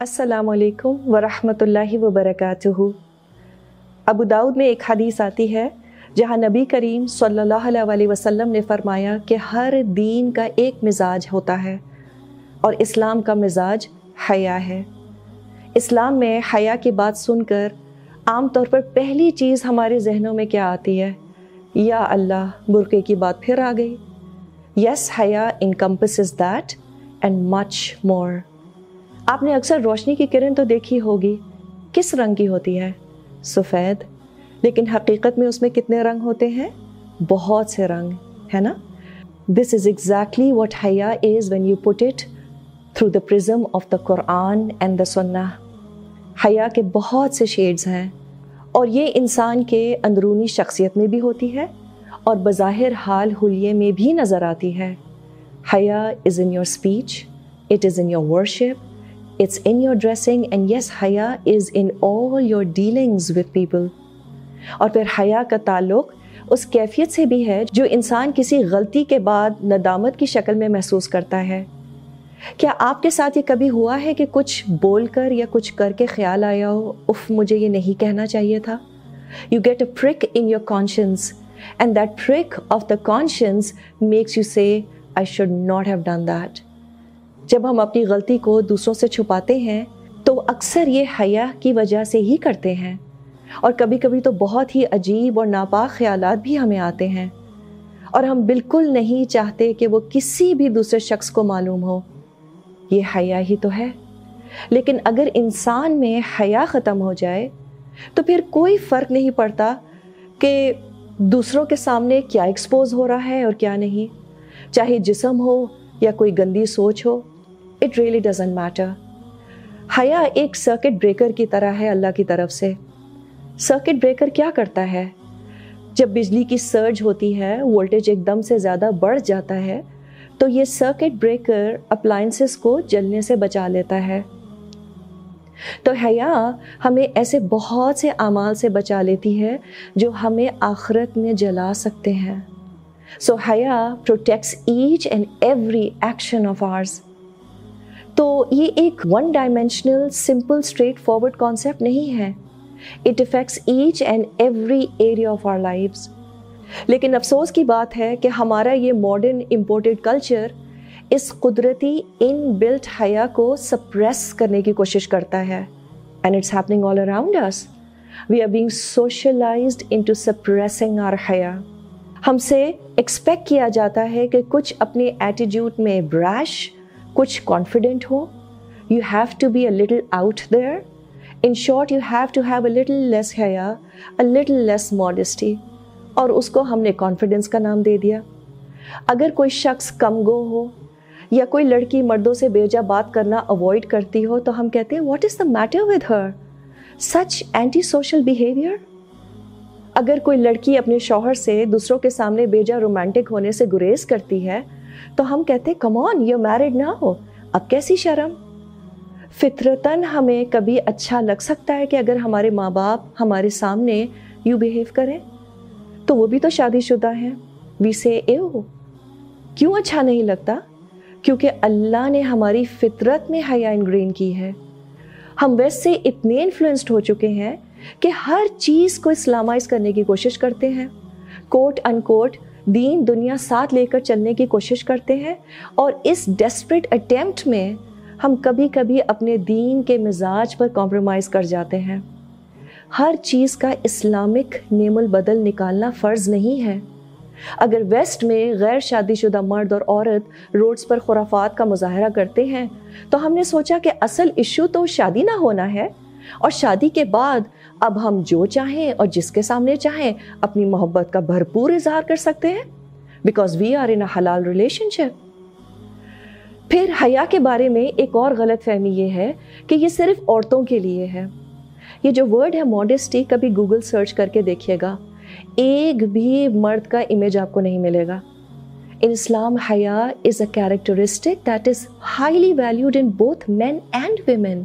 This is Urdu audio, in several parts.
السلام علیکم ورحمۃ اللہ وبرکاتہ۔ ابو داود میں ایک حدیث آتی ہے، جہاں نبی کریم صلی اللہ علیہ وسلم نے فرمایا کہ ہر دین کا ایک مزاج ہوتا ہے اور اسلام کا مزاج حیا ہے۔ اسلام میں حیا کی بات سن کر عام طور پر پہلی چیز ہمارے ذہنوں میں کیا آتی ہے؟ یا اللہ، برقعے کی بات پھر آ گئی۔ یس حیا encompasses that and much more آپ نے اکثر روشنی کی کرن تو دیکھی ہوگی، کس رنگ کی ہوتی ہے؟ سفید۔ لیکن حقیقت میں اس میں کتنے رنگ ہوتے ہیں؟ بہت سے رنگ، ہے نا؟ دس از ایگزیکٹلی واٹ حیا is when you put it through the prism of the Quran and the سننا حیا کے بہت سے شیڈز ہیں، اور یہ انسان کے اندرونی شخصیت میں بھی ہوتی ہے، اور بظاہر حال حلیے میں بھی نظر آتی ہے۔ حیا is in your speech it is in your worship it's in your dressing and yes حیا is in all your dealings with people اور پھر حیا کا تعلق اس کیفیت سے بھی ہے جو انسان کسی غلطی کے بعد ندامت کی شکل میں محسوس کرتا ہے۔ کیا آپ کے ساتھ یہ کبھی ہوا ہے کہ کچھ بول کر یا کچھ کر کے خیال آیا ہو اف مجھے یہ نہیں کہنا چاہیے تھا؟ You get a prick in your conscience and that prick of the conscience makes you say I should not have done that جب ہم اپنی غلطی کو دوسروں سے چھپاتے ہیں، تو اکثر یہ حیا کی وجہ سے ہی کرتے ہیں۔ اور کبھی کبھی تو بہت ہی عجیب اور ناپاک خیالات بھی ہمیں آتے ہیں۔ اور ہم بالکل نہیں چاہتے کہ وہ کسی بھی دوسرے شخص کو معلوم ہو۔ یہ حیا ہی تو ہے۔ لیکن اگر انسان میں حیا ختم ہو جائے، تو پھر کوئی فرق نہیں پڑتا کہ دوسروں کے سامنے کیا ایکسپوز ہو رہا ہے اور کیا نہیں۔ چاہے جسم ہو یا کوئی گندی سوچ ہو۔ اٹ ریئلی ڈزنٹ میٹر حیا ایک سرکٹ بریکر کی طرح ہے اللہ کی طرف سے۔ سرکٹ بریکر کیا کرتا ہے؟ جب بجلی کی سرج ہوتی ہے وولٹیج ایک دم سے زیادہ بڑھ جاتا ہے، تو یہ سرکٹ بریکر اپلائنسز کو جلنے سے بچا لیتا ہے۔ تو حیا ہمیں ایسے بہت سے اعمال سے بچا لیتی ہے جو ہمیں آخرت میں جلا سکتے ہیں۔ سو حیا protects each and every action of ours تو یہ ایک one dimensional simple straightforward concept نہیں ہے۔ It affects each and every area of our lifes لیکن افسوس کی بات ہے کہ ہمارا یہ ماڈرن امپورٹیڈ کلچر اس قدرتی ان بلٹ حیا کو سپریس کرنے کی کوشش کرتا ہے۔ And it's happening all around us we are being socialized into suppressing our حیا۔ ہم سے ایکسپیکٹ کیا جاتا ہے کہ کچھ اپنے ایٹیٹیوڈ میں بریش کچھ confident who you have to be a little out there in short you have to have a little less حیا اے لٹل لیس ماڈسٹی اور اس کو ہم نے کانفیڈنس کا نام دے دیا۔ اگر کوئی شخص کم گو ہو یا کوئی لڑکی مردوں سے بیجا بات کرنا اوائڈ کرتی ہو، تو ہم کہتے ہیں what is the matter with her such anti social behaviour اگر کوئی لڑکی اپنے شوہر سے دوسروں کے سامنے بیجا رومانٹک ہونے سے گریز کرتی ہے تو ہم کہتے کمون یو میرڈ نہ ہو اب کیسی شرم? فطرتاً ہمیں کبھی اچھا لگ سکتا ہے کہ اگر ہمارے ماں باپ ہمارے سامنے یو بیہیو کریں، تو وہ بھی تو شادی شدہ ہیں۔ وی سے اے ہو کیوں اچھا نہیں لگتا؟ کیونکہ اللہ نے ہماری فطرت میں حیا انگرین کی ہے۔ ہم ویسے اتنے انفلوئنسڈ ہو چکے ہیں کہ ہر چیز کو اسلامائز کرنے کی کوشش کرتے ہیں۔ کوٹ ان کوٹ دین دنیا ساتھ لے کر چلنے کی کوشش کرتے ہیں اور اس ڈیسپریٹ اٹیمپٹ میں ہم کبھی کبھی اپنے دین کے مزاج پر کمپرومائز کر جاتے ہیں۔ ہر چیز کا اسلامک نیم البدل نکالنا فرض نہیں ہے۔ اگر ویسٹ میں غیر شادی شدہ مرد اور عورت روڈز پر خرافات کا مظاہرہ کرتے ہیں، تو ہم نے سوچا کہ اصل ایشو تو شادی نہ ہونا ہے۔ اور شادی کے بعد اب ہم جو چاہیں اور جس کے سامنے چاہیں اپنی محبت کا بھرپور اظہار کر سکتے ہیں because we are in halal relation شپ پھر حیا کے بارے میں ایک اور غلط فہمی یہ ہے کہ یہ صرف عورتوں کے لیے ہے۔ یہ جو ورڈ ہے ماڈسٹی کبھی گوگل سرچ کر کے دیکھیے گا۔ ایک بھی مرد کا امیج آپ کو نہیں ملے گا۔ ان اسلام حیا is a characteristic that is highly valued in both men and women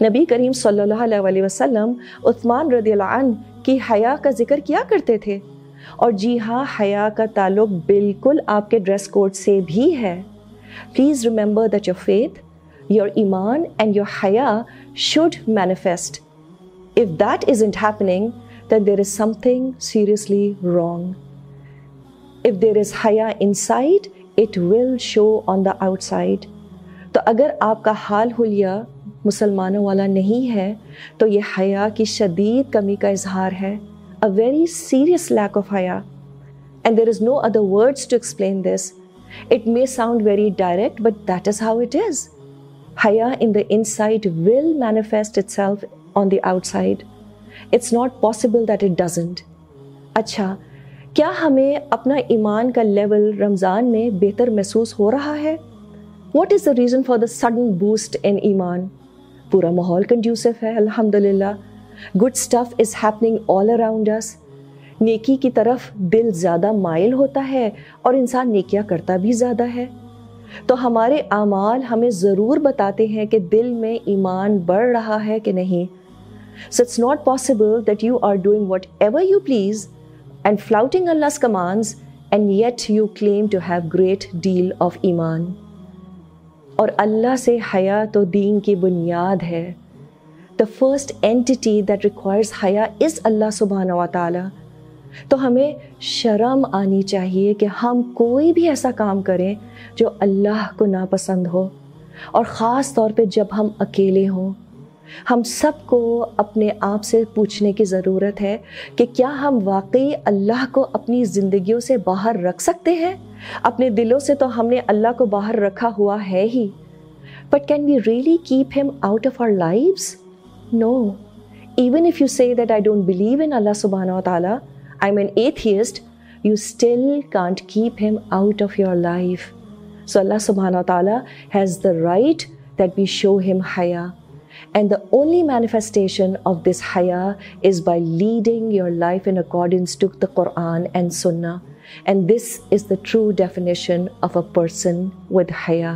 نبی کریم صلی اللہ علیہ وسلم عثمان رضی اللہ عنہ کی حیا کا ذکر کیا کرتے تھے؟ اور جی ہاں حیا کا تعلق بالکل آپ کے ڈریس کوڈ سے بھی ہے۔ Please remember that your faith your ایمان اینڈ یور حیا should manifest if that isn't happening then there is something seriously wrong if there is حیا inside it will show on the outside تو اگر آپ کا حال حلیہ مسلمانوں والا نہیں ہے، تو یہ حیا کی شدید کمی کا اظہار ہے۔ A very serious lack of حیا۔ And there is no other words to explain this it may sound very direct but that is how it is حیا in the inside will manifest itself on the outside it's not possible that it doesn't اچھا کیا ہمیں اپنا ایمان کا لیول رمضان میں بہتر محسوس ہو رہا ہے؟ What is the reason for the sudden boost in ایمان؟ پورا ماحول کنڈیوسو ہے الحمد للہ good stuff is happening all around us نیکی کی طرف دل زیادہ مائل ہوتا ہے اور انسان نیکیاں کرتا بھی زیادہ ہے۔ تو ہمارے اعمال ہمیں ضرور بتاتے ہیں کہ دل میں ایمان بڑھ رہا ہے کہ نہیں۔ So it's not possible that you are doing whatever you please and flouting Allah commands and yet you claim to have great deal of ایمان اور اللہ سے حیات و دین کی بنیاد ہے۔ The first entity that requires حیا از اللہ سبحانہ و تعالیٰ۔ تو ہمیں شرم آنی چاہیے کہ ہم کوئی بھی ایسا کام کریں جو اللہ کو ناپسند ہو۔ اور خاص طور پہ جب ہم اکیلے ہوں۔ ہم سب کو اپنے آپ سے پوچھنے کی ضرورت ہے کہ کیا ہم واقعی اللہ کو اپنی زندگیوں سے باہر رکھ سکتے ہیں؟ اپنے دلوں سے تو ہم نے اللہ کو باہر رکھا ہوا ہے ہی۔ But can we really keep him out of our lifes no even if you see that I don't believe in Allah سبحانہ و تعالیٰ I mean atheist you still can't keep him out of your life so Allah سبحانہ و تعالیٰ has the right that we show him حیا and the only manifestation of this حیا is by leading your life in accordance to the Quran and سننا and this is the true definition of a person with حیا